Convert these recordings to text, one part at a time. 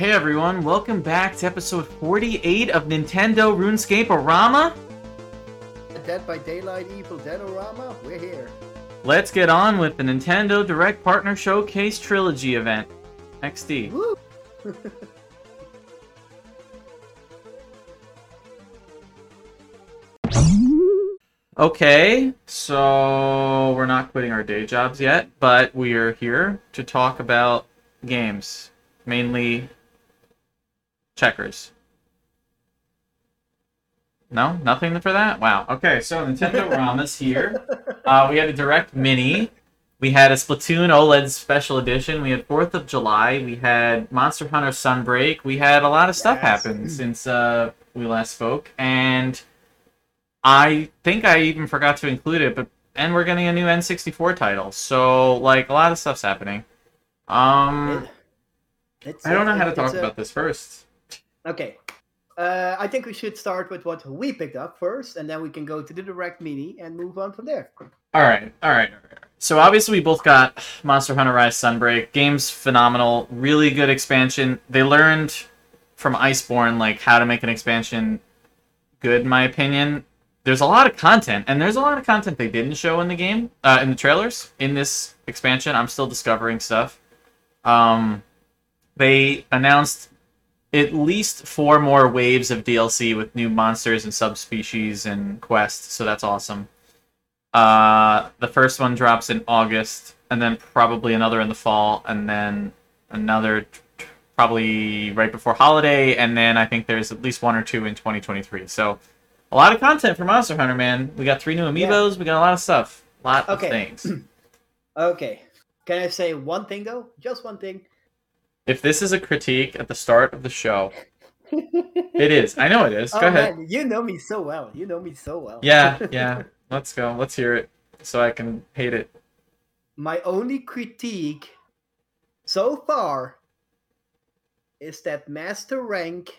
Hey everyone, welcome back to episode 48 of Nintendo RuneScape-Orama. Dead by Daylight Evil Deadorama, we're here. Let's get on with the Nintendo Direct Partner Showcase Trilogy event. XD. Woo! Okay, so we're not quitting our day jobs yet, but we are here to talk about games, mainly checkers. No, nothing for that. Wow. Okay, so Nintendo Rama's here. Uh, we had a Direct Mini. We had a Splatoon OLED Special Edition. We had Fourth of July. We had Monster Hunter Sunbreak. We had a lot of stuff Yes. happen since uh, we last spoke, and I think I even forgot to include it. But and we're getting a new N64 title, so like a lot of stuff's happening. Um, I don't know how to talk a- about this first. Okay. Uh, I think we should start with what we picked up first, and then we can go to the Direct Mini and move on from there. All right, all right. So obviously we both got Monster Hunter Rise Sunbreak. Game's phenomenal, really good expansion. They learned from Iceborne like how to make an expansion good, in my opinion. There's a lot of content, and there's a lot of content they didn't show in the game, uh, in the trailers. In this expansion, I'm still discovering stuff. Um, they announced at least four more waves of DLC with new monsters and subspecies and quests, so that's awesome. Uh, the first one drops in August, and then probably another in the fall, and then another t- probably right before holiday, and then I think there's at least one or two in 2023. So a lot of content for Monster Hunter, man. We got three new amiibos. We got a lot of stuff. A lot of things. Okay. Can I say one thing though? Just one thing. If this is a critique at the start of the show, it is. I know it is. Go oh, ahead. Man, you know me so well. You know me so well. Yeah, yeah. Let's go. Let's hear it so I can hate it. My only critique so far is that Master Rank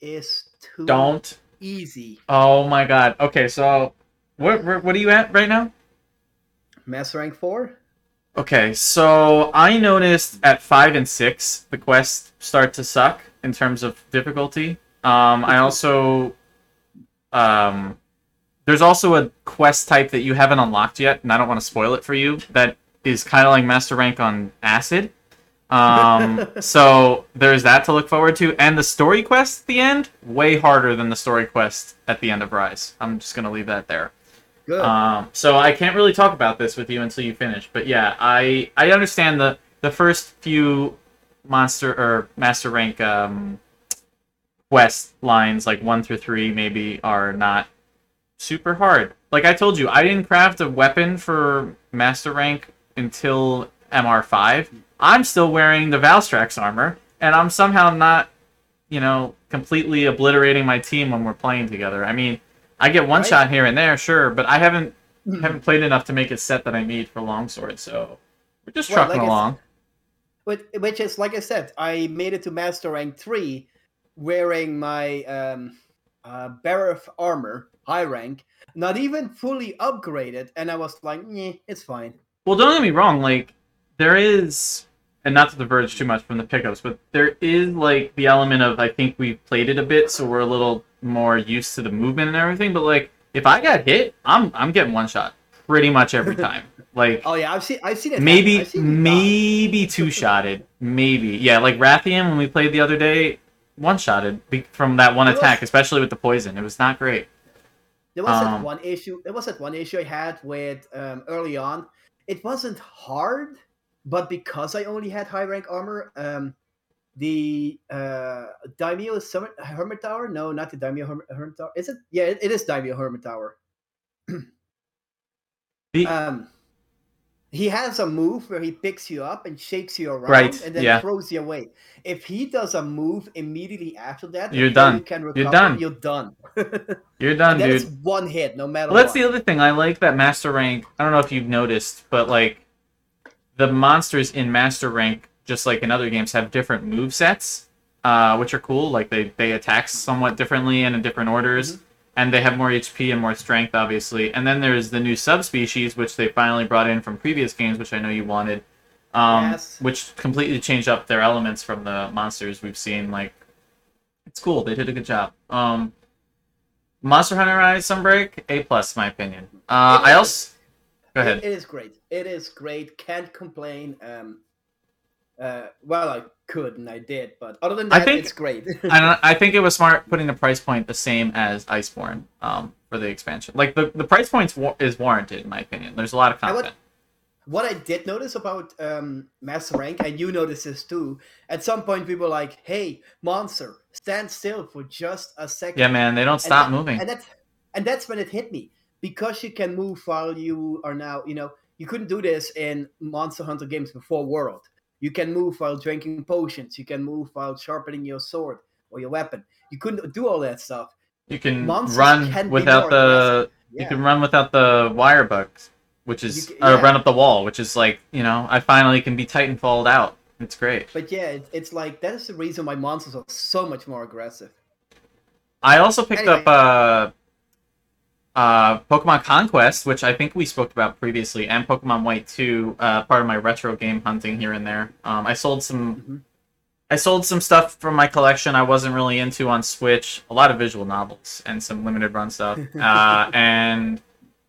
is too Don't. easy. Oh my god. Okay, so what what are you at right now? Master Rank 4? Okay, so I noticed at five and six the quests start to suck in terms of difficulty. Um, I also um, there's also a quest type that you haven't unlocked yet, and I don't want to spoil it for you. That is kind of like Master Rank on acid. Um, so there's that to look forward to, and the story quest at the end way harder than the story quest at the end of Rise. I'm just gonna leave that there. Good. Um, so I can't really talk about this with you until you finish. But yeah, I I understand the the first few monster or master rank um, quest lines, like one through three, maybe are not super hard. Like I told you, I didn't craft a weapon for master rank until MR5. I'm still wearing the Valstrax armor, and I'm somehow not, you know, completely obliterating my team when we're playing together. I mean, I get one Right. shot here and there, sure, but I haven't haven't played enough to make it set that I need for longsword, so we're just Well, trucking like along. Which, which is like I said, I made it to Master Rank three, wearing my um, uh, armor, high rank, not even fully upgraded, and I was like, yeah, it's fine. Well, don't get me wrong. Like there is, and not to diverge too much from the pickups, but there is like the element of I think we've played it a bit, so we're a little more used to the movement and everything. But like, if I got hit, I'm I'm getting one shot pretty much every time. Like Oh yeah, I've seen I've seen it. maybe seen maybe two shotted, maybe yeah. Like Rathian when we played the other day, one shotted from that one attack, especially with the poison. It was not great. There was that um, one issue. There was that one issue I had with um, early on. It wasn't hard, but because I only had high rank armor, um, the uh, Daimyo Summit Hermitaur. No, not the Daimyo Hermit, Hermitaur. Is it? Yeah, it, it is Daimyo Hermitaur. The- Um, he has a move where he picks you up and shakes you around Right, and then yeah. throws you away. If he does a move immediately after that, You're done. You can You're done. You're done. You're done, That dude. is one hit, no matter Well, that's the other thing. I like that Master Rank. I don't know if you've noticed, but like the monsters in Master Rank, just like in other games, have different move sets, uh, which are cool. Like they they attack somewhat differently and in different orders, Mm-hmm. and they have more HP and more strength, obviously. And then there's the new subspecies, which they finally brought in from previous games, which I know you wanted. um, Yes. which completely changed up their elements from the monsters we've seen. Like, it's cool. They did a good job. Um, Monster Hunter Rise Sunbreak, A plus, my opinion. Uh, I also go ahead. It, it is great. It is great. Can't complain. Um, uh, well, I could and I did, but other than I that, think- it's great. I I think it was smart putting the price point the same as Iceborne um, for the expansion. Like the, the price point is warranted in my opinion. There's a lot of I would- content. what I did notice about um, Master Rank, and you noticed this too, at some point we were like, hey, Monster, stand still for just a second. Yeah, man, they don't stop and that- moving. And that's, and that's when it hit me. Because you can move while you are now, you know, you couldn't do this in Monster Hunter games before World. You can move while drinking potions. You can move while sharpening your sword or your weapon. You couldn't do all that stuff. You can monsters run can without the Yeah. you can run without the wire bugs, which is You ca- or run up the wall, which is like you know I finally can be Titanfalled out. It's great. But yeah, it, it's like that is the reason why monsters are so much more aggressive. I also picked Anyway. up uh, uh, Pokemon Conquest, which I think we spoke about previously, and Pokemon White 2, uh, part of my retro game hunting here and there. Um, I sold some. Mhm. I sold some stuff from my collection I wasn't really into on Switch. A lot of visual novels and some limited run stuff, uh, and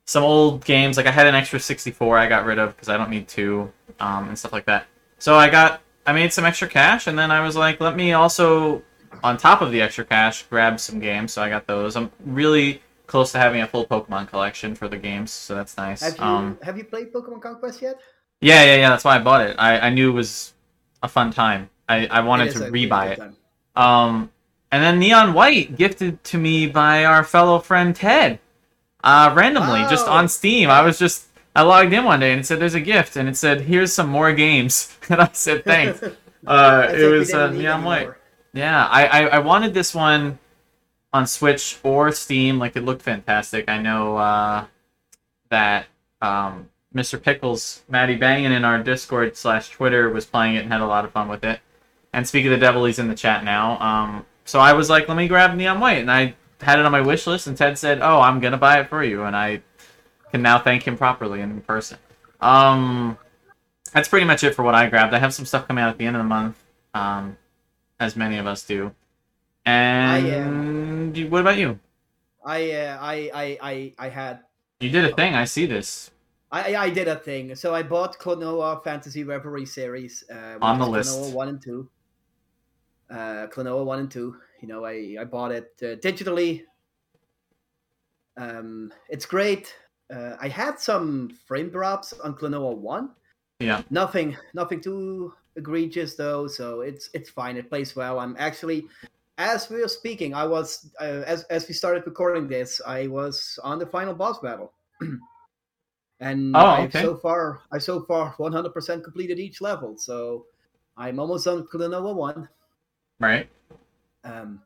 some old games. Like I had an extra 64 I got rid of because I don't need two, um, and stuff like that. So I got I made some extra cash, and then I was like, let me also on top of the extra cash, grab some games. So I got those. I'm really close to having a full Pokemon collection for the games, so that's nice. Have you Um, have you played Pokemon Conquest yet? yeah, yeah, yeah. That's why I bought it. I, I knew it was a fun time. I, I wanted to rebuy it. Um, and then Neon White gifted to me by our fellow friend Ted, uh, randomly, just Oh. on Steam. I was just I logged in one day and it said there's a gift, and it said here's some more games, and I said thanks. Uh, it was uh, Neon White. Yeah, I, I I wanted this one on Switch or Steam. Like it looked fantastic. I know uh, that um, Mr. Pickles, Maddie Bangin in our Discord slash Twitter was playing it and had a lot of fun with it. And speaking of the devil, he's in the chat now. Um, so I was like, let me grab Neon White, and I had it on my wish list. And Ted said, "Oh, I'm gonna buy it for you," and I can now thank him properly in person. Um, that's pretty much it for what I grabbed. I have some stuff coming out at the end of the month, um, as many of us do. And you- what about you? I, uh, I I I I had You did a thing. I see this I I did a thing. So I bought Klonoa Fantasy Reverie series uh, On the list. Klonoa one and two. Uh, Klonoa one and two. You know, I I bought it uh, digitally. Um, it's great. Uh, I had some frame drops on Klonoa one. Yeah. Nothing, nothing too egregious though. So it's it's fine. It plays well. I'm actually, as we were speaking, I was uh, as as we started recording this, I was on the final boss battle. and Oh, I okay. so far I so far 100% completed each level. So I'm almost on Klonoa one. right. Um,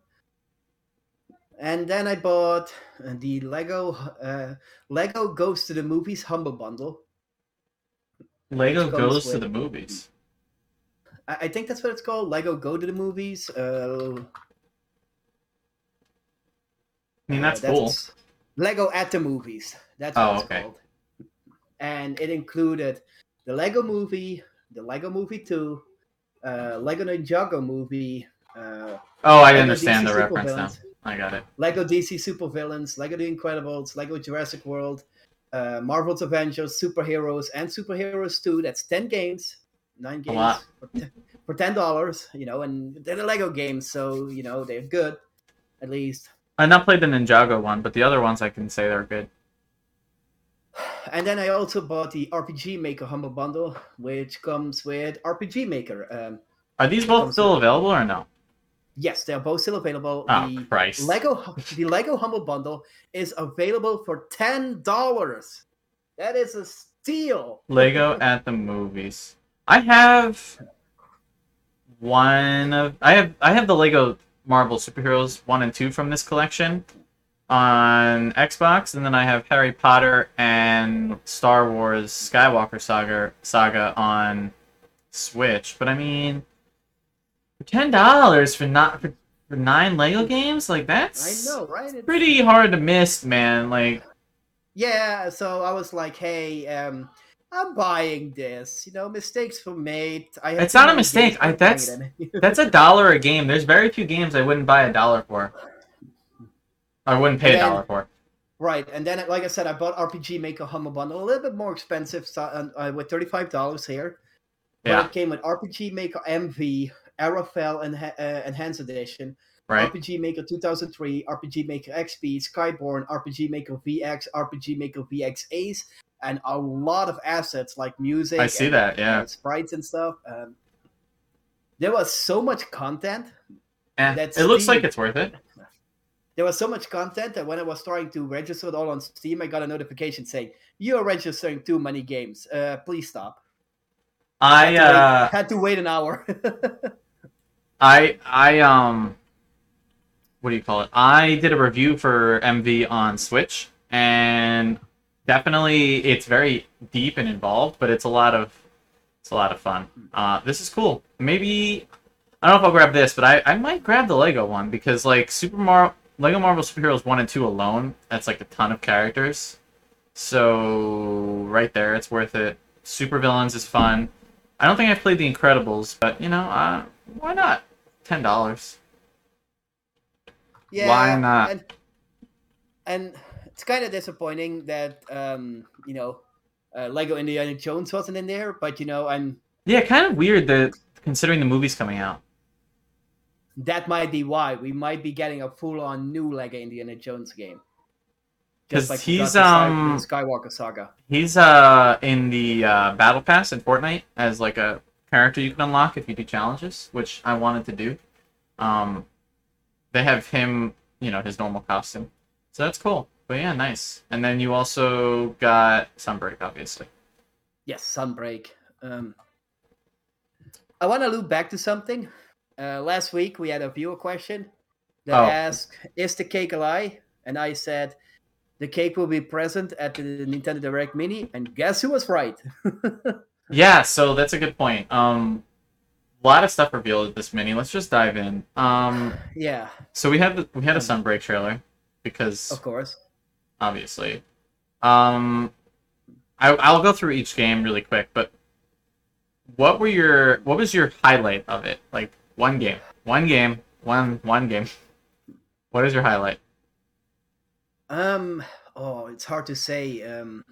and then I bought the Lego uh, Lego Goes to the Movies Humble Bundle. Lego Which goes to the movies. I, I think that's what it's called. Lego Go to the Movies. Uh, I mean, that's uh, cool. Lego at the Movies. That's Oh, what it's okay. called. And it included the Lego Movie, the Lego Movie Two, uh, Lego Ninjago Movie. Uh, Oh, I Lego understand DC the reference now. I got it. Lego DC Supervillains, Lego The Incredibles, Lego Jurassic World, uh, Marvel's Avengers, Superheroes, and Superheroes 2. That's 10 games, nine games for for $10, you know, and they're the Lego games, so, you know, they're good, at least. I've not played the Ninjago one, but the other ones I can say they're good. And then I also bought the RPG Maker Humble Bundle, which comes with RPG Maker. Um, Are these both still with- available or no? yes, they're both still available. Oh, the Christ. Lego the Lego Humble Bundle is available for ten dollars. That is a steal. Lego at the movies. I have one of I have I have the Lego Marvel Superheroes one and two from this collection on Xbox, and then I have Harry Potter and Star Wars Skywalker Saga Saga on Switch. But I mean, for ten dollars for not for, for nine Lego games, like I that's know, right? It's- pretty hard to miss, man. Like Yeah, so I was like, hey, um, I'm buying this. You know, mistakes were made. I It's not a mistake. I- that's- That's a dollar a game. There's very few games I wouldn't buy a dollar for. I wouldn't pay a dollar for. Right, and then like I said, I bought RPG Maker Humble Bundle, a little bit more expensive, so, uh, with thirty five dollars here. But Yeah. it came with RPG Maker MV, Ara Fell Enha- uh, Enhanced Edition, Right. RPG Maker 2003, RPG Maker XP, Skyborn, RPG Maker VX, RPG Maker VX Ace, and a lot of assets like music. I see and, that. Yeah. uh, sprites and stuff. Um, there was so much content. Eh, that's it looks like it's worth it. There was so much content that when I was trying to register it all on Steam, I got a notification saying you're registering too many games. Uh, please stop. I had, to wait, uh had to wait an hour. I I um what do you call it? I did a review for MV on Switch and definitely it's very deep and involved, but it's a lot of it's a lot of fun. Uh this is cool. Maybe I don't know if I'll grab this, but I, I might grab the Lego one because like Super Mario Lego Marvel Superheroes 1 and 2 alone, that's like a ton of characters. So right there, it's worth it. Super Villains is fun. I don't think I've played The Incredibles, but you know, uh, why not? Ten dollars. yeah, Why not? And, and it's kind of disappointing that um, you know uh, Lego Indiana Jones wasn't in there, but you know, I'm. Yeah, kind of weird that considering the movie's coming out. that might be why we might be getting a full-on new Lego Indiana Jones game. 'Cause we he's, um, Skywalker saga. He's uh in the uh, battle pass in Fortnite as like a character you can unlock if you do challenges, which I wanted to do. Um, they have him, you know, his normal costume, so that's cool. But yeah, nice. And then you also got Sunbreak, obviously. Yes, Sunbreak. Um, I want to loop back to something. Uh, last week we had a viewer question that Oh. asked, "Is the cake a lie?" And I said, "The cake will be present at the Nintendo Direct Mini." And guess who was right? Yeah, so that's a good point. Um, a lot of stuff revealed at this mini. Let's just dive in. Um, yeah, so we had the, we had a Sunbreak trailer because of course. Obviously. Um, I, I'll go through each game really quick, but what were your what was your highlight of it? Like one game, one game, one one game. What is your highlight? Um, oh, it's hard to say. Um,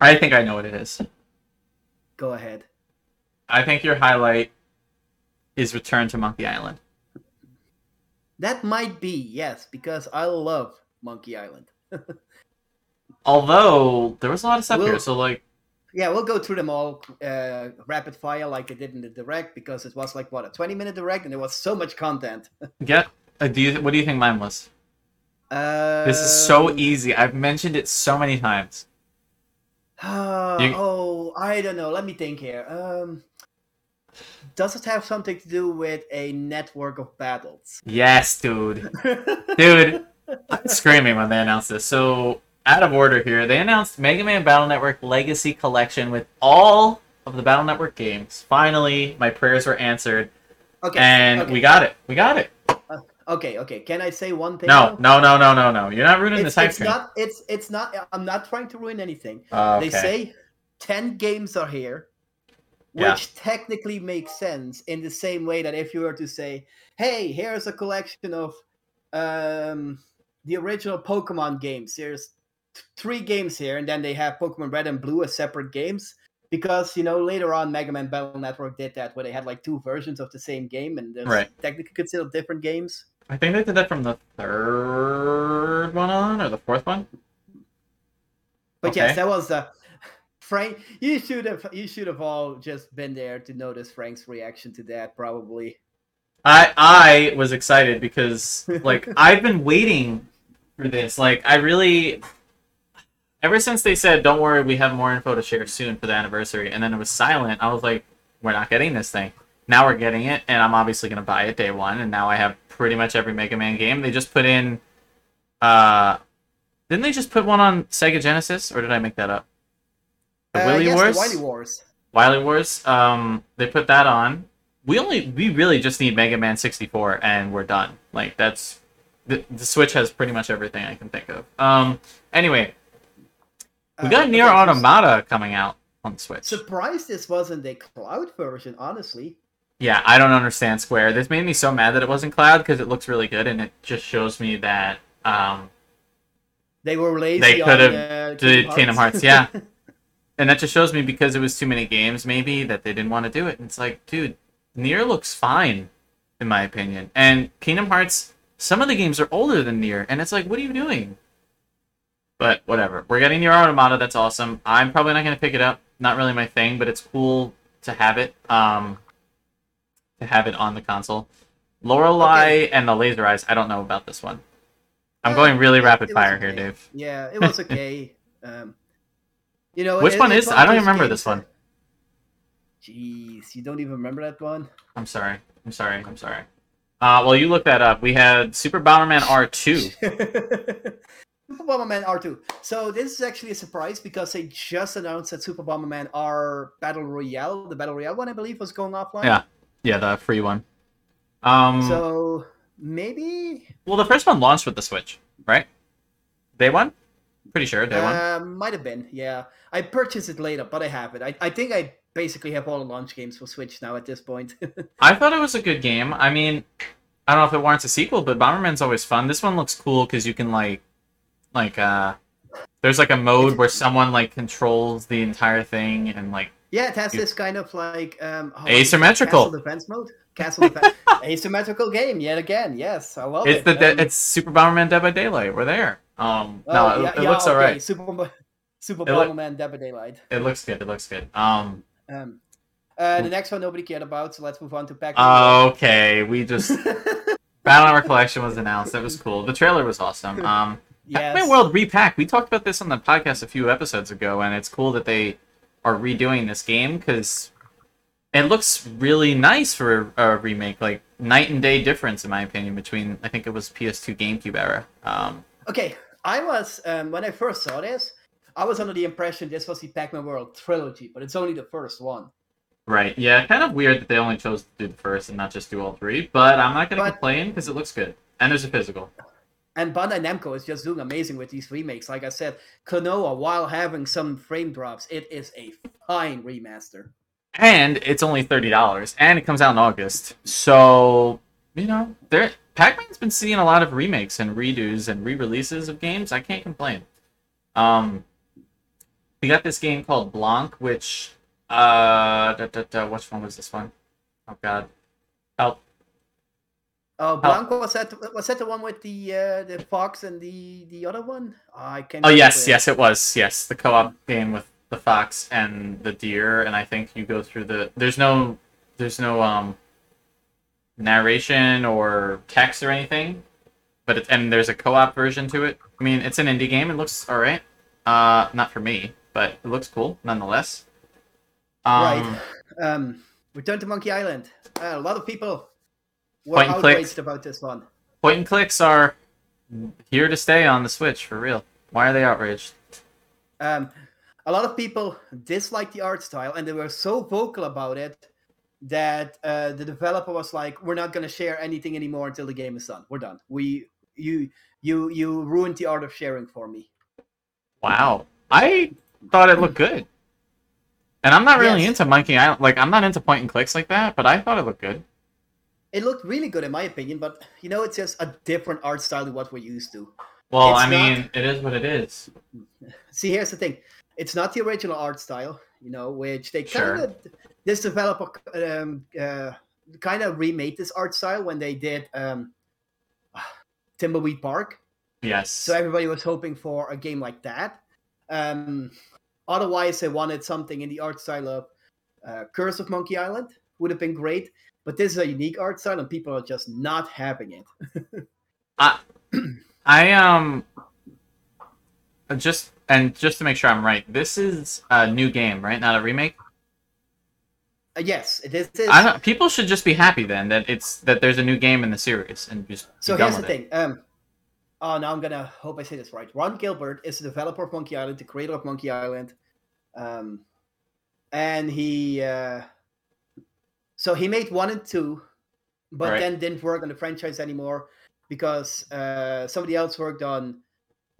I think I know what it is. go ahead. I think your highlight is Return to Monkey Island. That might be yes, because I love Monkey Island. Although there was a lot of stuff here, so like Yeah, we'll go through them all uh, rapid fire like they did in the direct because it was like what a twenty minute direct and there was so much content. yeah, Uh, do you what do you think mine was? Uh, This is so easy. I've mentioned it so many times. Uh, You- Oh, I don't know. Let me think here. Um, does it have something to do with a network of battles? Yes, dude. Dude, I'm screaming when they announced this. So, out of order here, they announced Mega Man Battle Network Legacy Collection with all of the Battle Network games. Finally, my prayers were answered, okay, and okay, we got it. We got it. Okay, okay. Can I say one thing? No, though? no, no, no, no, no. You're not ruining it's, the hype it's not. It's it's not. I'm not trying to ruin anything. Uh, They say ten games are here, which Yeah. technically makes sense in the same way that if you were to say, "Hey, here's a collection of um, the original Pokemon games. There's th- three games here, and then they have Pokemon Red and Blue as separate games." Because you know later on, Mega Man Battle Network did that, where they had like two versions of the same game, and they're Right. technically considered different games. I think they did that from the third one on or the fourth one. But Okay. yes, that was uh, Frank. You should have you should have all just been there to notice Frank's reaction to that. Probably. I I was excited because like I've been waiting for this. Like I really ever since they said don't worry, we have more info to share soon for the anniversary and then it was silent, I was like we're not getting this thing. Now we're getting it and I'm obviously going to buy it day 1 and now I have pretty much every Mega Man game. They just put in uh didn't they just put one on Sega Genesis or did I make that up? The Uh, Wily yes, Wars? the Wily Wars. Wily Wars. Um, they put that on. We only we really just need Mega Man 64 and we're done. Like that's the, the Switch has pretty much everything I can think of. Um, anyway, We Uh, got Nier okay, Automata coming out on Switch. Surprised this wasn't a cloud version, honestly. Yeah, I don't understand Square. This made me so mad that it wasn't cloud because it looks really good and it just shows me that um They were lazy. They could've uh, did Kingdom Hearts, yeah. and that just shows me because it was too many games maybe that they didn't want to do it. And it's like, dude, Nier looks fine in my opinion. And Kingdom Hearts some of the games are older than Nier and it's like, what are you doing? But whatever. We're getting Nier Automata, that's awesome. I'm probably not going to pick it up. Not really my thing, but it's cool to have it. Um to have it on the console. Lorelei and the Laser Eyes, I don't know about this one. I'm Uh, going really it- rapid fire here. Dave. Yeah, it was okay. um, you know, Which it- one is? I don't those remember this one. Jeez, you don't even remember that one? I'm sorry. I'm sorry. I'm sorry. Uh, well, you look that up. We had Super Bomberman R2. Super Bomberman R2. So this is actually a surprise because they just announced that Super Bomberman R Battle Royale, the Battle Royale one, I believe, was going offline. Yeah. Yeah, the free one. Um, So maybe well, the first one launched with the Switch, right? Day one? Pretty sure day one. uh, might have been. Yeah, I purchased it later, but I have it. I, I think I basically have all the launch games for Switch now at this point. I thought it was a good game. I mean, I don't know if it warrants a sequel, but Bomberman's always fun. This one looks cool because you can like, like, uh, there's like a mode where someone like controls the entire thing and like yeah, it has You- this kind of like um, how? Asymmetrical. castle defense mode. Castle defense, asymmetrical game yet again. Yes, I love it's it. the de- Um, it's Super Bomberman Dead by Daylight. We're there. Um, oh, no, it, yeah, it yeah, looks okay, alright. Super Super It look- Bomberman Dead by Daylight. It looks good. It looks good. Um. Um, uh, the next one nobody cared about, so let's move on to Pac. Okay, we just Battle Hour Collection was announced. That was cool. The trailer was awesome. Um, yes. Pac-Man World Re-Pac. We talked about this on the podcast a few episodes ago, and it's cool that they are redoing this game because it looks really nice for a, a remake. Like night and day difference, in my opinion, between I think it was PS2 GameCube era. Um, Okay, I was um, when I first saw this, I was under the impression this was the Pac-Man World trilogy, but it's only the first one. right? Yeah, kind of weird that they only chose to do the first and not just do all three. But I'm not gonna But- complain because it looks good, and there's a physical. And Bandai Namco is just doing amazing with these remakes. Like I said, Klonoa, while having some frame drops, it is a fine remaster. and it's only thirty dollars, and it comes out in August. So you know, there Pac-Man's been seeing a lot of remakes and redos and re-releases of games. I can't complain. Um, we got this game called Blanc, which uh, da, da, da, which one was this one? Oh God, help! Oh, Blanco was that was that the one with the uh, the fox and the the other one? I can't. Oh yes, it. yes, it was. Yes, the co-op game with the fox and the deer, and I think you go through the. There's no, there's no um. narration or text or anything, but it, and there's a co-op version to it. I mean, it's an indie game. It looks all right. Uh, not for me, but it looks cool nonetheless. Um, right. Um, Return to Monkey Island. Uh, a lot of people were Point outraged about this one. Point and clicks are here to stay on the Switch for real. Why are they outraged? Um, a lot of people disliked the art style, and they were so vocal about it that uh, the developer was like, "We're not going to share anything anymore until the game is done. We're done. We, you, you, you ruined the art of sharing for me." Wow, I thought it looked good. And I'm not really Yes. into Monkey Island. Like, I'm not into point and clicks like that, but I thought it looked good. It looked really good in my opinion, but you know, it's just a different art style than what we're used to. Well, It's I mean, it is what it is. See, here's the thing: it's not the original art style, you know, which they Sure. kind of this developer um, uh, kind of remade this art style when they did um, Thimbleweed Park. Yes. So everybody was hoping for a game like that. Um, otherwise, I wanted something in the art style of uh, Curse of Monkey Island. Would have been great, but this is a unique art style, and people are just not having it. I I um just and just to make sure I'm right, this is a new game, right? Not a remake. Uh, yes, it is. it is- I don't, people should just be happy then that it's that there's a new game in the series and just So here's the with it. thing. Um, oh, now I'm gonna hope I say this right. Ron Gilbert is the developer of Monkey Island, the creator of Monkey Island, um, and he uh, so he made one and two, but Right. then didn't work on the franchise anymore because uh, somebody else worked on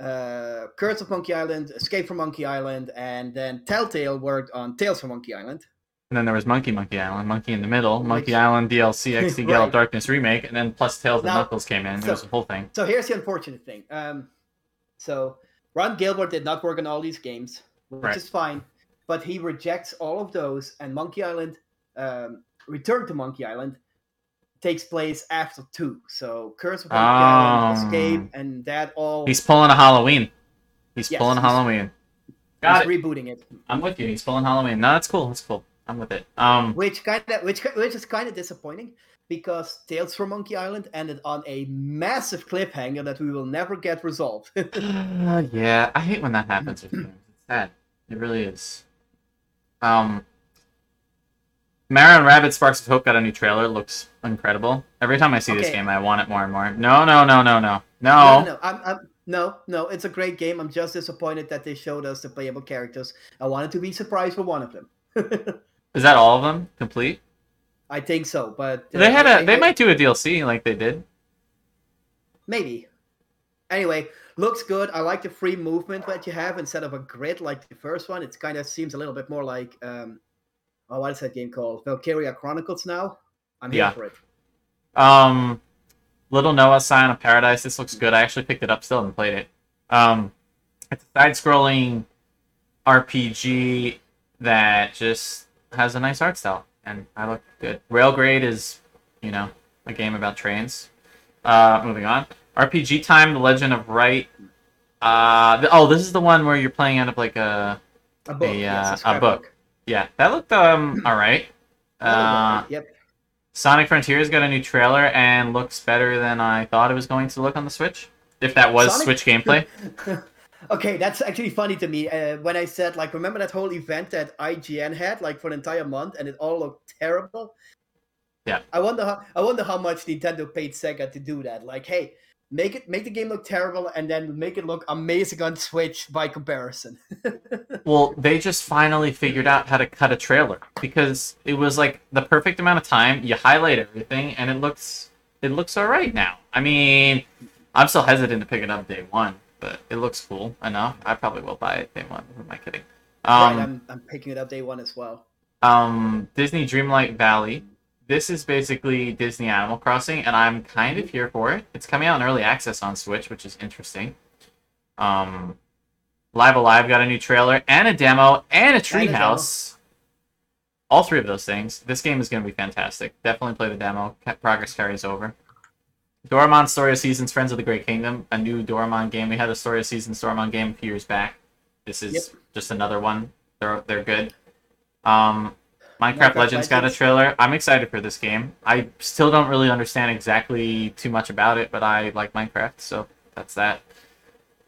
uh, Curse of Monkey Island, Escape from Monkey Island, and then Telltale worked on Tales from Monkey Island. And then there was Monkey Monkey Island, Monkey in the Middle, Monkey Island DLC, XD Right. of Darkness remake, and then plus Tales of Now- Knuckles came in. so- it was a whole thing. So here's the unfortunate thing. Um, so Ron Gilbert did not work on all these games, which Right. is fine, but he rejects all of those, and Monkey Island, um, Return to Monkey Island, takes place after two. So Curse of Monkey Island, Oh. Escape, and that all He's pulling a Halloween. He's Yes, pulling a he's- Halloween. Got he's it. rebooting it, I'm with you. He's pulling Halloween. No, that's cool. That's cool. I'm with it. Um, which kind of which which is kind of disappointing because Tales from Monkey Island ended on a massive cliffhanger that we will never get resolved. yeah, I hate when that happens. It's sad. It really is. Um, Mario and Rabbids Sparks of Hope got a new trailer. It looks incredible. Every time I see this game, I want it more and more. No, no, no, no, no, No, no. no, no. I'm, I'm, no, no. It's a great game. I'm just disappointed that they showed us the playable characters. I wanted to be surprised for one of them. Is that all of them complete? I think so, but uh, They had a. They I- might do a DLC like they did. maybe. Anyway, looks good. I like the free movement that you have instead of a grid like the first one. It kind of seems a little bit more like um, oh, what is that game called? Valkyria Chronicles. Now, I'm here Yeah. for it. Um, Little Noah Scion of Paradise. This looks good. I actually picked it up still and played it. Um, it's a side-scrolling RPG that just has a nice art style, and I look good. Railgrade is, you know, a game about trains. Uh, moving on. RPG Time: The Legend of Wright. Uh, th- oh, this is the one where you're playing out of like a A book. A, yes, uh, a book. yeah. That looked um all right. Uh, yep. Sonic Frontiers got a new trailer and looks better than I thought it was going to look on the Switch. If that was Sonic- Switch gameplay. okay, that's actually funny to me. Uh, when I said, like, remember that whole event that IGN had, like, for an entire month, and it all looked terrible. Yeah. I wonder how. I wonder how much Nintendo paid Sega to do that. Like, hey, make it make the game look terrible, and then make it look amazing on Switch by comparison. Well, they just finally figured out how to cut a trailer because it was like the perfect amount of time. You highlight everything, and it looks it looks all right now. I mean, I'm still hesitant to pick it up day one, but it looks cool enough. I probably will buy it day one. Who am I kidding? Um, right, I'm, I'm picking it up day one as well. um, Disney Dreamlight Valley. This is basically Disney Animal Crossing, and I'm kind of here for it. It's coming out in early access on Switch, which is interesting. Um, Live A Live got a new trailer and a demo and a treehouse. All three of those things. This game is going to be fantastic. Definitely play the demo. Progress carries over. Doraemon Story of Seasons, Friends of the Great Kingdom, a new Doraemon game. We had a Story of Seasons Doraemon game a few years back. This is Yep. just another one. They're they're good. Um, Minecraft, Minecraft Legends got a trailer. I'm excited for this game. I still don't really understand exactly too much about it, but I like Minecraft, so that's that.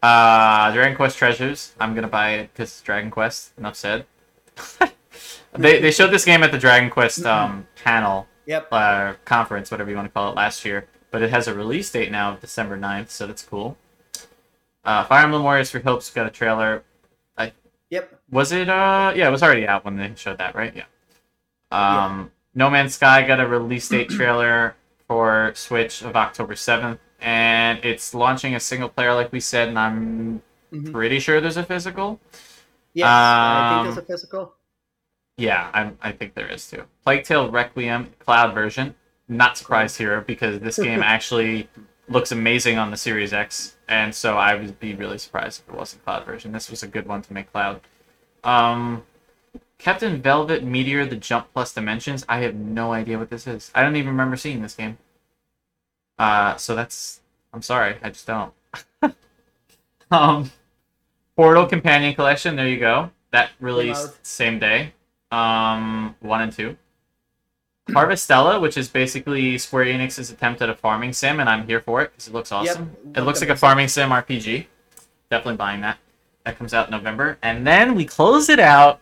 Uh, Dragon Quest Treasures. I'm gonna buy it because Dragon Quest. Enough said. they they showed this game at the Dragon Quest um, panel Yep. uh, conference, whatever you want to call it, last year. But it has a release date now of December 9th, so that's cool. Uh, Fire Emblem Warriors for Hopes got a trailer. Yep. Was it? Uh, yeah, it was already out when they showed that, right? Yeah. Um, No Man's Sky got a release date trailer for Switch of October 7th, and it's launching a single player, like we said, and I'm Mhm. pretty sure there's a physical. Yes. I think Um, there's a physical. Yeah, I'm, I think there is too. Plague Tale Requiem cloud version. Not surprised here because this game actually looks amazing on the Series X, and so I would be really surprised if it wasn't cloud version. This was a good one to make cloud. Um, Captain Velvet Meteor: The Jump Plus Dimensions. I have no idea what this is. I don't even remember seeing this game. Uh, so that's. I'm sorry, I just don't. um, Portal Companion Collection. There you go. That released same day. Um, one and two. Harvestella, which is basically Square Enix's attempt at a farming sim, and I'm here for it because it looks awesome. Yep. It looks like a farming sim RPG. Definitely buying that. That comes out in November, and then we close it out.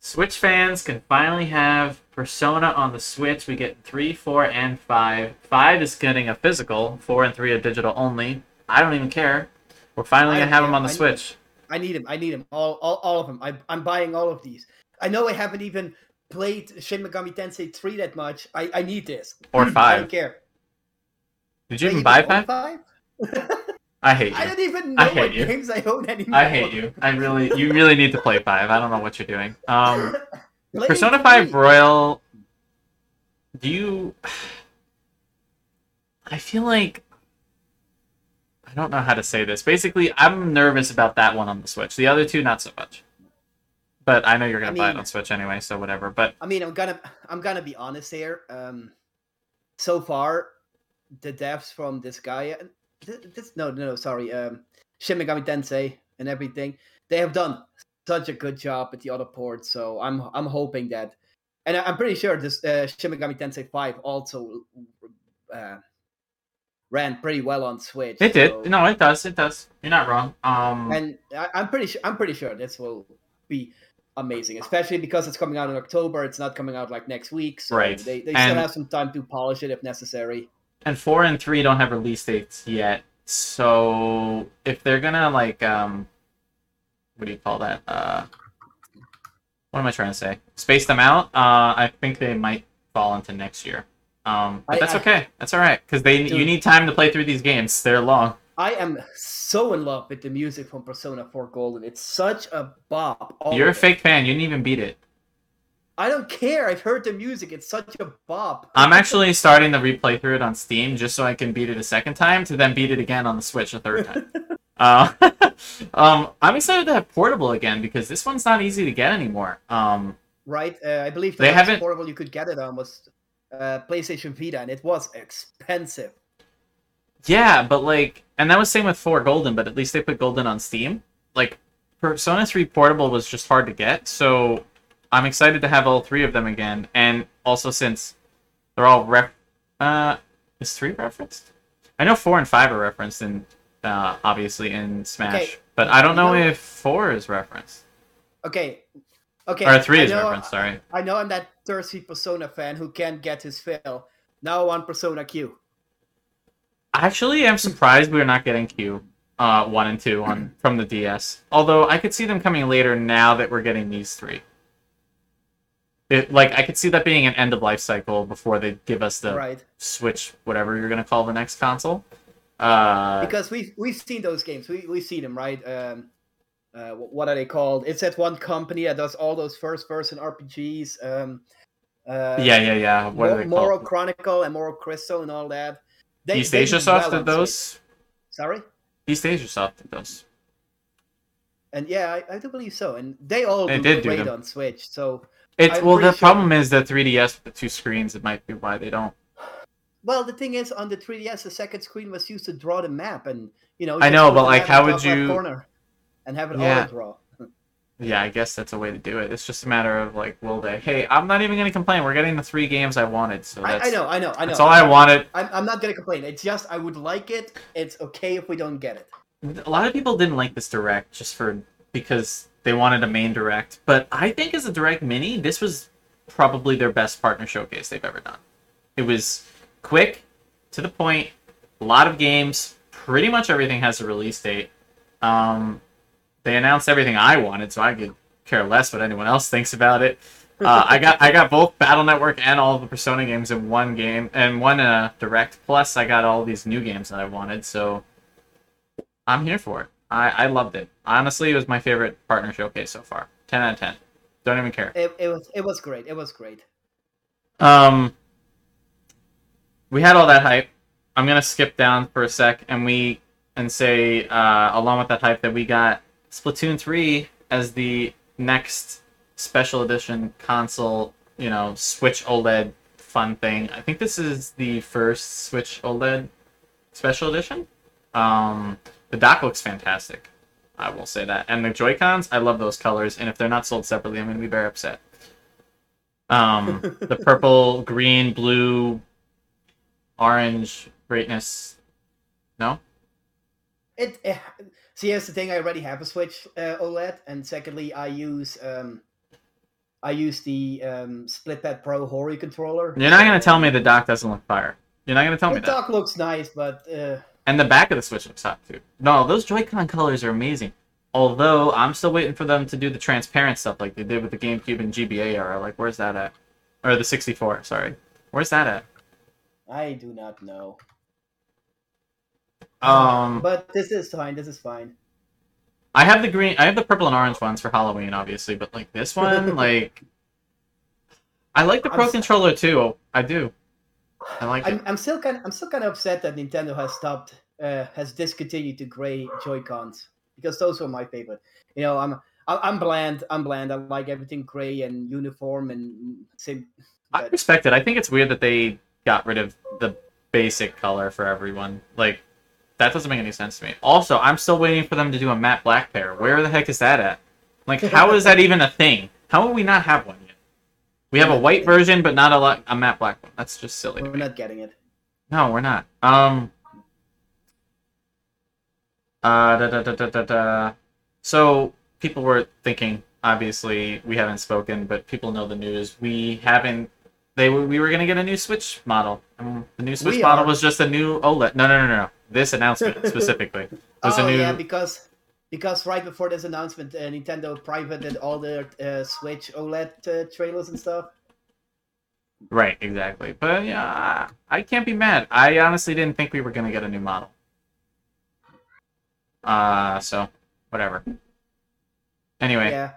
Switch fans can finally have Persona on the Switch. We get three, four, and five. Five is getting a physical. Four and three a digital only. I don't even care. We're finally gonna don't have them on the I need- Switch. I need him. I need him. All, all, all of them. I, I'm buying all of these. I know I haven't even played Shin Megami Tensei 3 that much. I, I need this. Or 5. I don't care. Did you even buy five? five? I hate I you. don't even know I hate what you. games I own anymore. I hate you. I really, you really need to play five. I don't know what you're doing. Um, Persona three. 5 Royal. Do you. I feel like. I don't know how to say this. Basically, I'm nervous about that one on the Switch. The other two, not so much. But I know you're gonna I buy it on Switch anyway, so whatever. But I mean, I'm gonna I'm gonna be honest here. Um, so far, the devs from this guy, uh, this no no no sorry, um, Shin Megami Tensei and everything, they have done such a good job at the other ports. So I'm I'm hoping that, and I'm pretty sure this uh, Shin Megami Tensei Five also uh, ran pretty well on Switch. it did. No, it does. It does. You're not wrong. Um, and I, I'm pretty sure I'm pretty sure this will be amazing, especially because it's coming out in October. It's not coming out like next week, so Right. they, they And- still have some time to polish it if necessary. and four and three don't have release dates yet. So if they're gonna like um, what do you call that? Uh, what am I trying to say? Space them out. Uh, I think they might fall into next year. Um, but I- that's I- okay. That's all right because they you need time to play through these games. They're long. I am so in love with the music from Persona 4 Golden. It's such a bop. You're a fake fan. You didn't even beat it. I don't care. I've heard the music. It's such a bop. I'm actually starting to replay through it on Steam just so I can beat it a second time to then beat it again on the Switch a third time. uh, um, I'm excited to have portable again because this one's not easy to get anymore. Um, right. Uh, I believe the They haven't- portable you could get it on was uh, PlayStation Vita, and it was expensive. Yeah, but like, and that was same with Four Golden, but at least they put Golden on Steam. Like, Persona 3 Portable was just hard to get, so I'm excited to have all three of them again. And also since they're all ref, uh, is three referenced? I know four and five are referenced in, uh, obviously in Smash, Okay, but I don't know- if four is referenced Okay. Okay. or three I is know- referenced. Sorry. I know I'm that thirsty Persona fan who can't get his fill. Now on Persona Q. Actually, I'm surprised we're not getting Q uh, one and two on from the DS. Although I could see them coming later now that we're getting these three. It like I could see that being an end of life cycle before they give us the right. Switch, whatever you're gonna call the next console. Uh, Because we've we've seen those games. We we see them, right? Um, uh, what are they called? It's that one company that does all those first person RPGs. Um, uh, yeah, yeah, yeah. What they Moral? Chronicle and Moral Crystal and all that. They, East they Asia do Soft well did those. Sorry. East Asia Soft did those. And yeah, I, I do believe so. And they all They do did do great them. on Switch. So It's I'm well, the sure- problem is the 3DS with the two screens. It might be why they don't. Well, the thing is, on the 3DS, the second screen was used to draw the map, and you know. I know, but, like, how would you- Corner and have it Yeah. auto draw. Yeah, I guess that's a way to do it. It's just a matter of like, will they? Hey, I'm not even gonna complain. We're getting the three games I wanted, so that's I, I know, I know, I know. that's all I wanted. I'm, I'm not gonna complain. It's just I would like it. It's okay if we don't get it. A lot of people didn't like this direct just for because they wanted a main direct, but I think as a direct mini, this was probably their best partner showcase they've ever done. It was quick, to the point, a lot of games, pretty much everything has a release date. Um, they announced everything I wanted, so I could care less what anyone else thinks about it. Uh, I got I got both Battle Network and all of the Persona games in one game and one uh, direct. Plus, I got all these new games that I wanted, so I'm here for it. I, I loved it. Honestly, it was my favorite partner showcase so far. Ten out of ten. Don't even care. It, it was it was great. It was great. Um, we had all that hype. I'm gonna skip down for a sec, and we and say uh, along with that hype that we got Splatoon three as the next special edition console. You know, Switch OLED fun thing. I think this is the first Switch OLED special edition. Um, the dock looks fantastic. I will say that. And the Joy Cons, I love those colors. And if they're not sold separately, I'm gonna be very upset. Um, the purple, green, blue, orange greatness. No, It, eh, see, here's the thing. I already have a Switch uh, OLED, and secondly, I use um, I use the um, SplitPad Pro Hori controller. you're not gonna tell me the dock doesn't look fire. You're not gonna tell me that. The dock looks nice, but uh, And the back of the Switch looks hot too. No, those Joy-Con colors are amazing. Although I'm still waiting for them to do the transparent stuff like they did with the GameCube and GBA era. Like, where's that at? Or the 64, sorry. Where's that at? I do not know. Um, but this is fine. This is fine. I have the green, I have the purple and orange ones for Halloween, obviously, but like this one, like, I like the I'm Pro s- controller too. I do. I like I'm, it. I'm still kind. I'm still kind of upset that Nintendo has stopped, uh, has discontinued the gray Joy Cons because those were my favorite. You know, I'm I'm bland. I'm bland. I like everything gray and uniform and same. I respect it. I think it's weird that they got rid of the basic color for everyone. Like, that doesn't make any sense to me. Also, I'm still waiting for them to do a matte black pair. Where the heck is that at? Like, how is that even a thing? How will we not have one yet? We have a white version, but not a, lot, a matte black one. That's just silly. We're not getting it. No, we're not. Um. Uh, da, da, da, da, da, da. So people were thinking. Obviously, we haven't spoken, but people know the news. We haven't. They we were gonna get a new Switch model. Um, the new Switch We model are. was just a new OLED. No, no, no, no. This announcement specifically was oh a new. yeah, because because right before this announcement, uh, Nintendo privated all their uh, Switch OLED uh, trailers and stuff. Right, exactly. But yeah, I can't be mad. I honestly didn't think we were gonna get a new model. Uh, so whatever. Anyway. Yeah,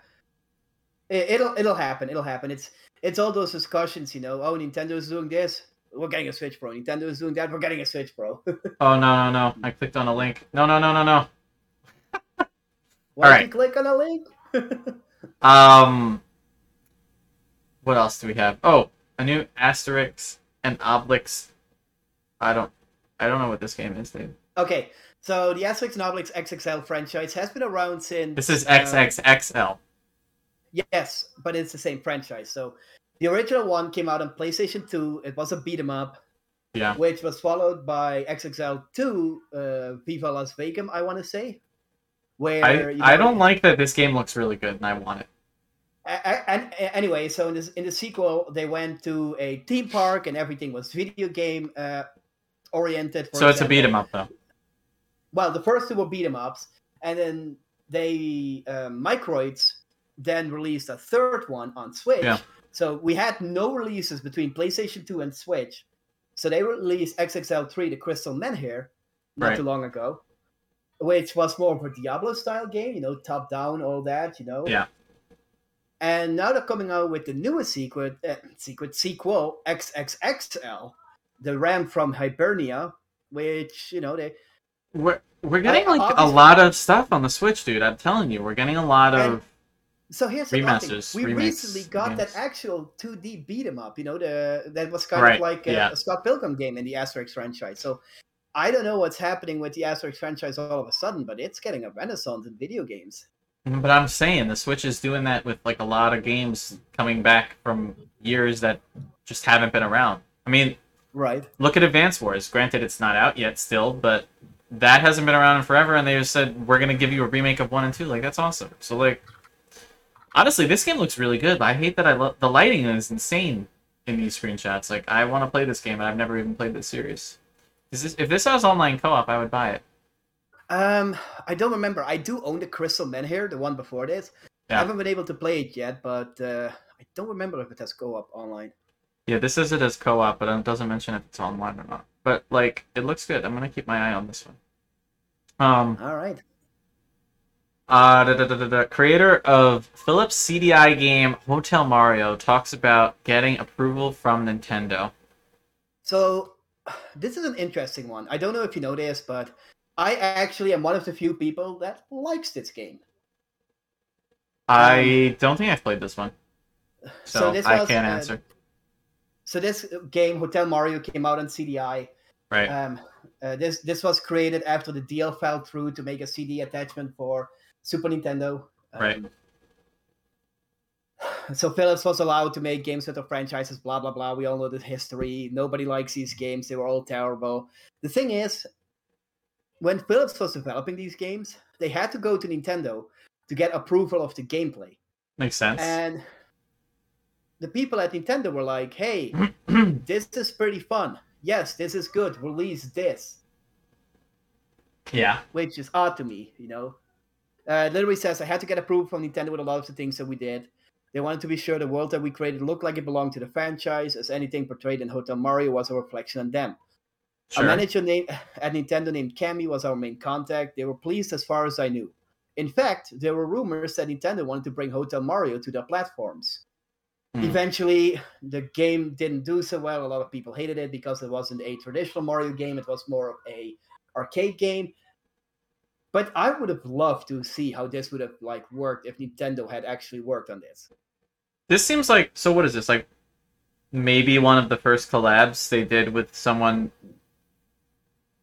it, it'll it'll happen. It'll happen. It's it's all those discussions, you know. Oh, Nintendo's doing this. We're getting a Switch Pro. Nintendo is doing that. We're getting a Switch Pro. Oh no no no! I clicked on a link. No no no no no. Why Alright. you click on a link? Um, what else do we have? Oh, a new Asterix and Obelix. I don't, I don't know what this game is, dude. okay, so the Asterix and Obelix XXL franchise has been around since. This is uh, XXXL. Yes, but it's the same franchise. So the original one came out on PlayStation 2. It was a beat 'em up, Yeah. which was followed by XXL 2, uh, Viva Las Vegas, I want to say. Where I you I don't like that this game looks really good, and I want it. And anyway, so in this in the sequel, they went to a theme park and everything was video game uh, oriented. for So it's a example. beat 'em up though. Well, the first two were beat 'em ups, and then they uh, Microids then released a third one on Switch. Yeah. So we had no releases between PlayStation 2 and Switch. So they released XXL3, the Crystal Menhir, not Right. too long ago, which was more of a Diablo style game, you know, top down, all that, you know. Yeah. And now they're coming out with the newest secret, uh, secret sequel, XXXL, the Ram from Hibernia, which you know they We're we're getting I- like a lot of stuff on the Switch, dude. I'm telling you, we're getting a lot of. So here's the thing. We remakes, recently got that actual 2D beat 'em up. You know, the that was kind Right, of like a, yeah. a Scott Pilgrim game in the Asterix franchise. So I don't know what's happening with the Asterix franchise all of a sudden, but it's getting a renaissance in video games. Mm, but I'm saying the Switch is doing that with like a lot of games coming back from years that just haven't been around. I mean, Right. look at Advance Wars. Granted, it's not out yet still, but that hasn't been around in forever, and they just said we're gonna give you a remake of one and two. Like that's awesome. So like, honestly, this game looks really good. I hate that I love the lighting is insane in these screenshots. Like I want to play this game, and I've never even played this series. Is this if this has online co-op, I would buy it. Um, I don't remember. I do own the Crystal Menhir, the one before this. Yeah. I haven't been able to play it yet, but uh, I don't remember if it has co-op online. Yeah, this is it as co-op, but it doesn't mention if it's online or not. But like, it looks good. I'm gonna keep my eye on this one. Um, All right. Uh, da, da, da, creator of Philips CDI game Hotel Mario talks about getting approval from Nintendo. So this is an interesting one. I don't know if you know this, but I actually am one of the few people that likes this game. I don't think I've played this one, so, Um, this I can't uh, answer. So this game, Hotel Mario, came out on CDI. Right? Um, uh, this this was created after the deal fell through to make a CD attachment for Super Nintendo. Um, Right. So Philips was allowed to make games with the franchises, blah blah blah. We all know the history. Nobody likes these games. They were all terrible. The thing is, when Philips was developing these games, they had to go to Nintendo to get approval of the gameplay. Makes sense. And the people at Nintendo were like, "Hey, this is pretty fun. Yes, this is good. Release this." yeah. which is odd to me, you know. Uh, it literally says I had to get approval from Nintendo with a lot of the things that we did. They wanted to be sure the world that we created looked like it belonged to the franchise, as anything portrayed in Hotel Mario was a reflection on them. Sure. A manager named at Nintendo named Cami was our main contact. They were pleased as far as I knew. In fact, there were rumors that Nintendo wanted to bring Hotel Mario to their platforms. Hmm. Eventually, the game didn't do so well. A lot of people hated it because it wasn't a traditional Mario game. It was more of a arcade game. But I would have loved to see how this would have like worked if Nintendo had actually worked on this. This seems like so. What is this like? Maybe one of the first collabs they did with someone,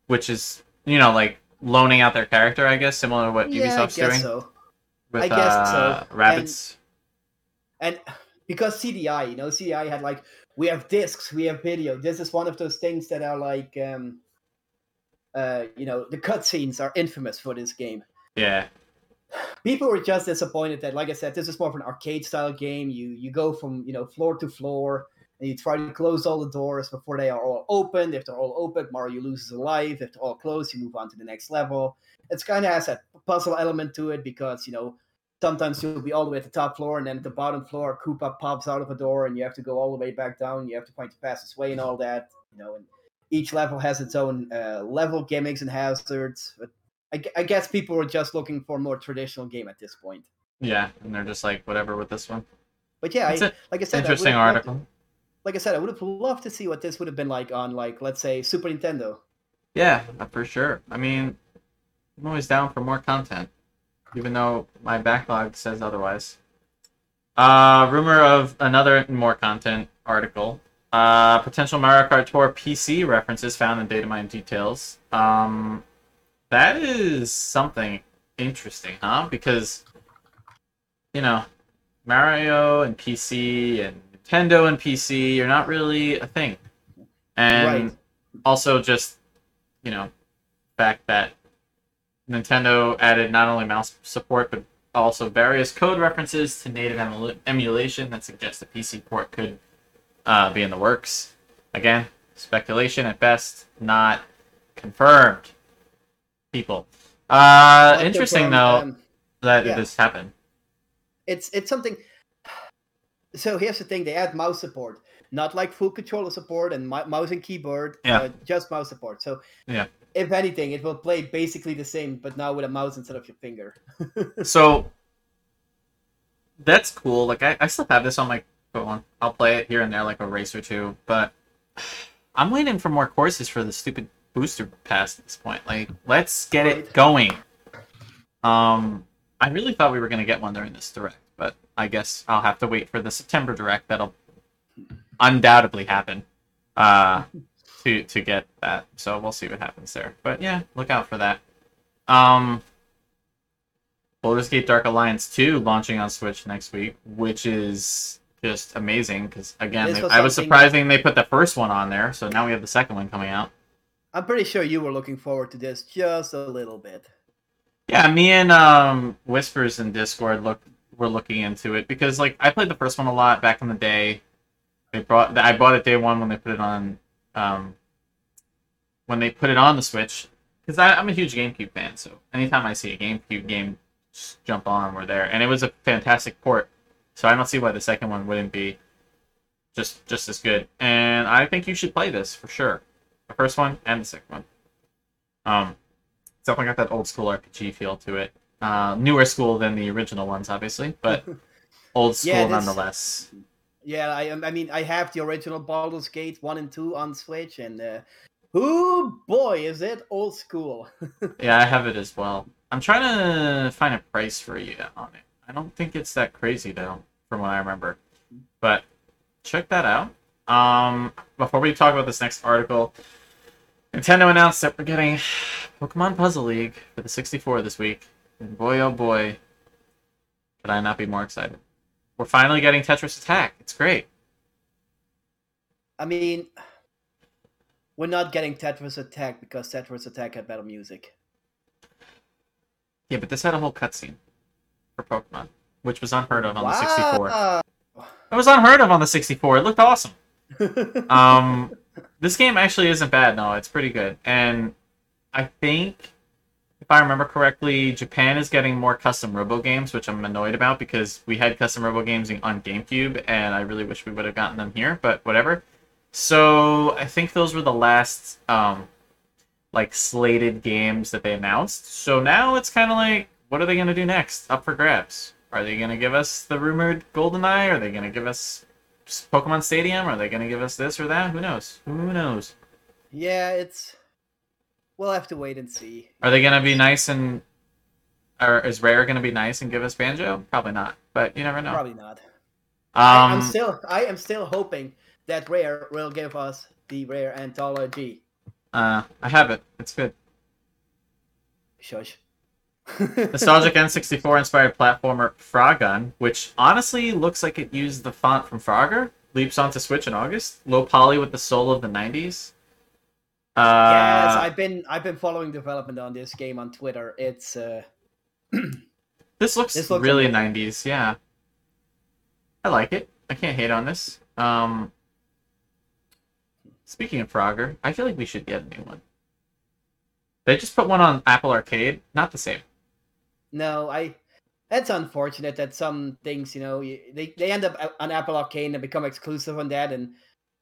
which is you know like loaning out their character. I guess similar to what yeah, I Ubisoft's guess doing so. with I guess so. uh, Rabbids. and because CDI, you know, CDI had like we have discs, we have video. This is one of those things that are like, um, uh, you know, the cutscenes are infamous for this game. Yeah, People were just disappointed that, like I said, this is more of an arcade style game. You you go from you know floor to floor, and you try to close all the doors before they are all opened. If they're all open, Mario loses a life. If they're all closed, you move on to the next level. It's kind of has that puzzle element to it because you know sometimes you'll be all the way at the top floor, and then at the bottom floor, Koopa pops out of a door, and you have to go all the way back down. You have to find the fastest way and all that. You know, and each level has its own uh, level gimmicks and hazards. But I, I guess people were just looking for a more traditional game at this point. yeah, and they're just like whatever with this one. But yeah, It's like I said, interesting would've loved to- article. like I said, I would have loved to see what this would have been like on, like, let's say, Super Nintendo. Yeah, uh, for sure. I mean, I'm always down for more content, even though my backlog says otherwise. Uh, rumor of another more content article. Uh, potential Mario Kart Tour PC references found in Datamine details. Um, that is something interesting, huh? Because, you know, Mario and PC and Nintendo and PC are not really a thing. And Right. also just, you know, fact that Nintendo added not only mouse support but also various code references to native emula- emulation that suggests a PC port could uh, be in the works. Again, speculation at best, not confirmed. People. Uh, interesting though um, that yeah. this happened. it's it's something. So here's the thing: they add mouse support, not like full controller support and mouse and keyboard. Yeah. uh, just mouse support. So Yeah. if anything, it will play basically the same, but now with a mouse instead of your finger. So that's cool. Like I, I still have this on my phone. I'll play it here and there like a race or two, but I'm waiting for more courses for the stupid booster pass at this point. Like let's get it going. Um I really thought we were gonna get one during this direct, but I guess I'll have to wait for the September direct that'll undoubtedly happen. Uh to to get that. So we'll see what happens there. But yeah, look out for that. Um Baldur's Gate Dark Alliance 2 launching on Switch next week, which is just amazing because again, they- I was surprising they put the first one on there, so now we have the second one coming out. I'm pretty sure you were looking forward to this just a little bit. Yeah, me and um, Whispers in Discord look were looking into it because like I played the first one a lot back in the day. They brought I bought it day one when they put it on um, when they put it on the Switch because I'm a huge GameCube fan. So anytime I see a GameCube game, jump on. We're there, and it was a fantastic port. So I don't see why the second one wouldn't be just just as good. And I think you should play this for sure, the first one and the second one. Um, it's definitely got that old school RPG feel to it. Uh, newer school than the original ones, obviously, but old school Yeah, nonetheless. Yeah, I I mean I have the original Baldur's Gate one and two on Switch, and uh, oh boy, is it old school! Yeah, I have it as well. I'm trying to find a price for you on it. I don't think it's that crazy though, from what I remember. But check that out. Um, before we talk about this next article, Nintendo announced that we're getting Pokemon Puzzle League for the 64 this week. And boy, oh boy, could I not be more excited. We're finally getting Tetris Attack. It's great. I mean, we're not getting Tetris Attack because Tetris Attack had better music. Yeah, but this had a whole cutscene for Pokemon, which was unheard of on the 64. It was unheard of on the 64. It looked awesome. Um, this game actually isn't bad. No, it's pretty good. And I think, if I remember correctly, Japan is getting more custom Robo games, which I'm annoyed about because we had custom Robo games on GameCube, and I really wish we would have gotten them here. But whatever. So I think those were the last um, like slated games that they announced. So now it's kind of like, what are they gonna do next? Up for grabs. Are they gonna give us the rumored GoldenEye? Are they gonna give us Pokemon Stadium? Are they gonna give us this or that? Who knows? Who knows? Yeah, it's. We'll have to wait and see. Are they gonna be nice and, or is Rare gonna be nice and give us Banjo? Probably not. But you never know. Probably not. I, I'm Um, still, I am still hoping that Rare will give us the Rare Anthology. uh, I have it. It's good. Shush. Nostalgic N64 inspired platformer Frogun, which honestly looks like it used the font from Frogger, leaps onto Switch in August. Low poly with the soul of the 90s. Uh, yes, I've been I've been following development on this game on Twitter. It's uh this looks this looks really amazing. 90s, yeah. I like it. I can't hate on this. Um, speaking of Frogger, I feel like we should get a new one. They just put one on Apple Arcade. Not the same. No, I that's unfortunate that some things, you know, they they end up on Apple Arcade and become exclusive on that and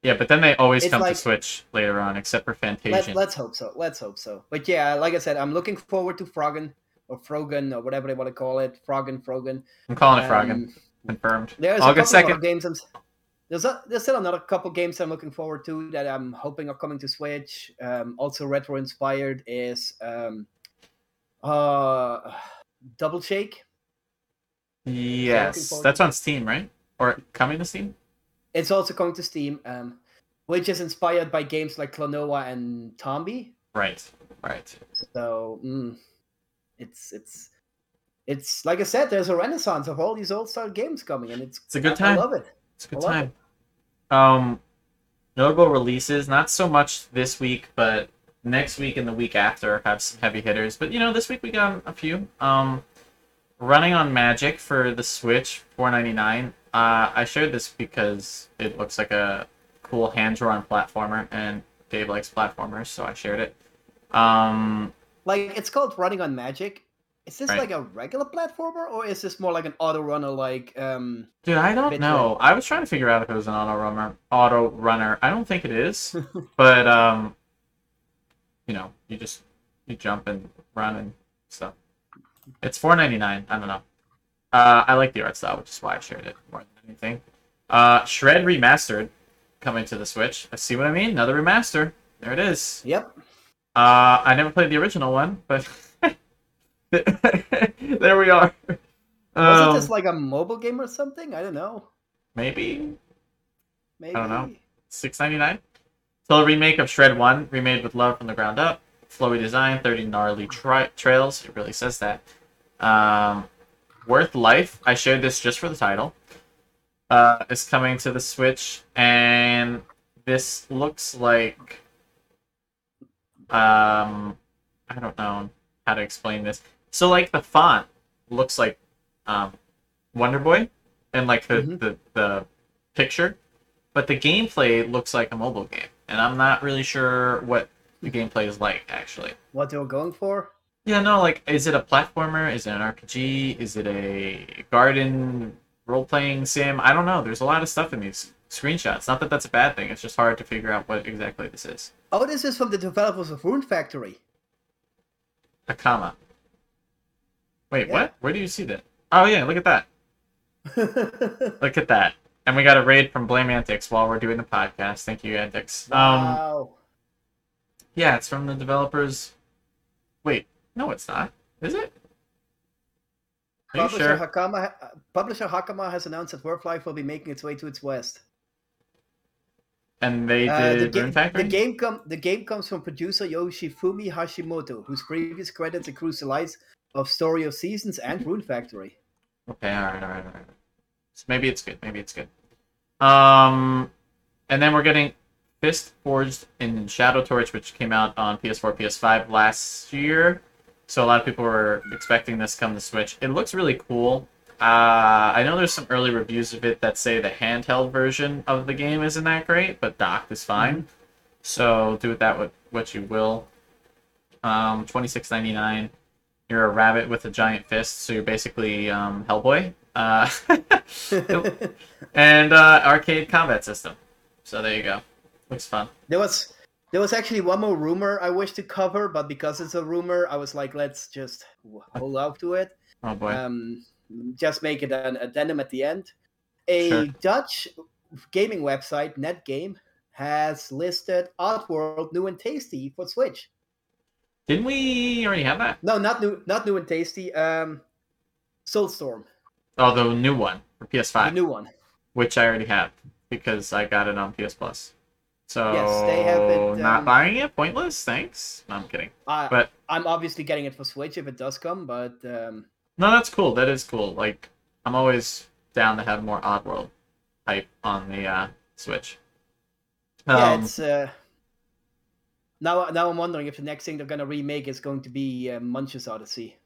Yeah, but then they always It's come like- to Switch later on, except for Fantasia. let, let's hope so. Let's hope so. But yeah, like I said, I'm looking forward to Froggen or Frogan or whatever they want to call it. Froggen, Frogan. I'm calling it Froggen. Um, Confirmed. There's August a couple 2nd. of games. I'm, there's a, there's still another couple games I'm looking forward to that I'm hoping are coming to Switch. Um, also retro inspired is um, uh, Double Shake. Yes, that's on Steam, right? Or coming to Steam? It's also coming to Steam, um, which is inspired by games like Klonoa and Tombi. Right, right. So mm, it's it's it's like I said, there's a renaissance of all these old style games coming, and it's It's a good time. I love it. It's a good time. Um, notable releases, not so much this week, but next week and the week after have some heavy hitters. But you know, this week we got a few. Um, running on Magic for the Switch, four ninety nine. Uh, I shared this because it looks like a cool hand drawn platformer, and Dave likes platformers, so I shared it. Um, Like it's called Running on Magic. Is this Right. like a regular platformer, or is this more like an auto runner? Like um, Dude, I don't know. I was trying to figure out if it was an auto runner. Auto runner. I don't think it is, but um, you know, you just you jump and run and stuff. It's four ninety nine. I don't know. Uh, I like the art style, which is why I shared it more than anything. Uh, Shred remastered coming to the Switch. I see what I mean. Another remaster. There it is. yep. Uh, I never played the original one, but there we are. Was Um, it just like a mobile game or something? I don't know. maybe Maybe. I don't know. six ninety nine. Still a remake of Shred One, remade with love from the ground up. Flowy design, thirty gnarly tri- trails. It really says that. Um, Worth Life. I shared this just for the title. Uh, is coming to the Switch, and this looks like. Um, I don't know how to explain this. So like the font looks like, um, Wonder Boy, and like the Mhm. the the picture but the gameplay looks like a mobile game, and I'm not really sure what the gameplay is like actually. What they were going for? Yeah, no, like, is it a platformer? Is it an RPG? Is it a garden role-playing sim? I don't know. There's a lot of stuff in these screenshots. Not that that's a bad thing. It's just hard to figure out what exactly this is. Oh, this is from the developers of Rune Factory. Hakama. Wait, Yeah. what? Where do you see that? Oh yeah, look at that. Look at that. And we got a raid from Blame Antics while we're doing the podcast. Thank you, Antics. Um, wow. Yeah, it's from the developers. Wait, no, it's not. Is it? Are Publisher sure? Hakama, uh, publisher Hakama has announced that Worth Life will be making its way to its west. And they Uh, the, did ga- Rune Factory. the game com- the game comes from producer Yoshifumi Hashimoto, whose previous credits include the likes of Story of Seasons and Rune Factory. Okay, all right, all right, all right. So maybe it's good. Maybe it's good. Um, and then we're getting Fist Forged in Shadow Torch, which came out on PS4, PS5 last year. So a lot of people were expecting this come to Switch. It looks really cool. Uh, I know there's some early reviews of it that say the handheld version of the game isn't that great, but docked is fine. So do with that what what you will. Um, twenty six ninety nine. You're a rabbit with a giant fist, so you're basically um, Hellboy. Uh, and uh, arcade combat system. So there you go. Looks fun. There was There was actually one more rumor I wish to cover, but because it's a rumor, I was like, let's just hold out to it. Oh boy. Um, just make it an addendum at the end. A Sure. Dutch gaming website, Netgame, has listed Oddworld New and Tasty for Switch. Didn't we already have that? No, not new, not new and tasty. Um, Soulstorm, Oh, the new one for PS5, The new one. which I already have because I got it on PS Plus. So Yes, they have not um, buying it, pointless. Thanks. No, I'm kidding. But- I'm obviously getting it for Switch if it does come, but um, No, that's cool. That is cool. Like I'm always down to have more Oddworld type on the uh, Switch. yeah, Um, it's uh, now. Now I'm wondering if the next thing they're gonna remake is going to be uh, Munch's Odyssey,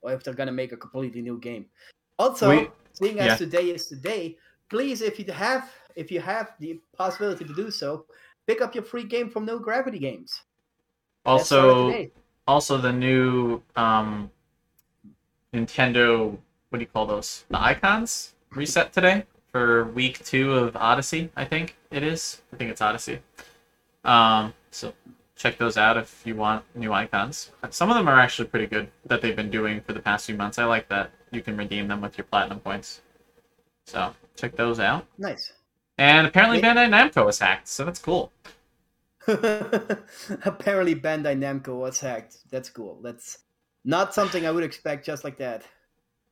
or if they're gonna make a completely new game. Also, We- seeing as yeah. today is today, please, if you have if you have the possibility to do so, pick up your free game from No Gravity Games. Also, also the new um, Nintendo. What do you call those? The icons reset today for week two of Odyssey. I think it is. I think it's Odyssey. Um, so check those out if you want new icons. Some of them are actually pretty good that they've been doing for the past few months. I like that you can redeem them with your platinum points. So check those out. nice. And apparently. Bandai Namco was hacked, so that's cool. Apparently, Bandai Namco was hacked. That's cool. That's not something I would expect just like that.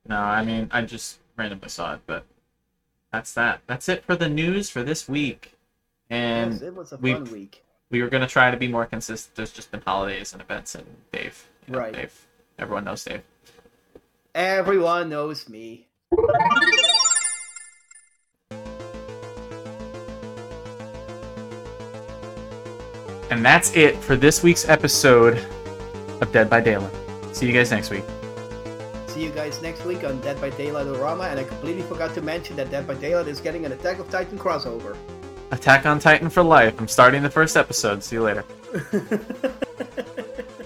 No, I mean I just randomly saw it, but that's that. That's it for the news for this week. And yes, it was a we- fun week. we were gonna try to be more consistent. There's just been holidays and events and Dave. you know, Right. Dave. Everyone knows Dave. Everyone knows me. And that's it for this week's episode of Dead by Daylight. See you guys next week. See you guys next week on Dead by Daylight Orama, and I completely forgot to mention that Dead by Daylight is getting an Attack of Titan crossover. Attack on Titan for life. I'm starting the first episode. See you later.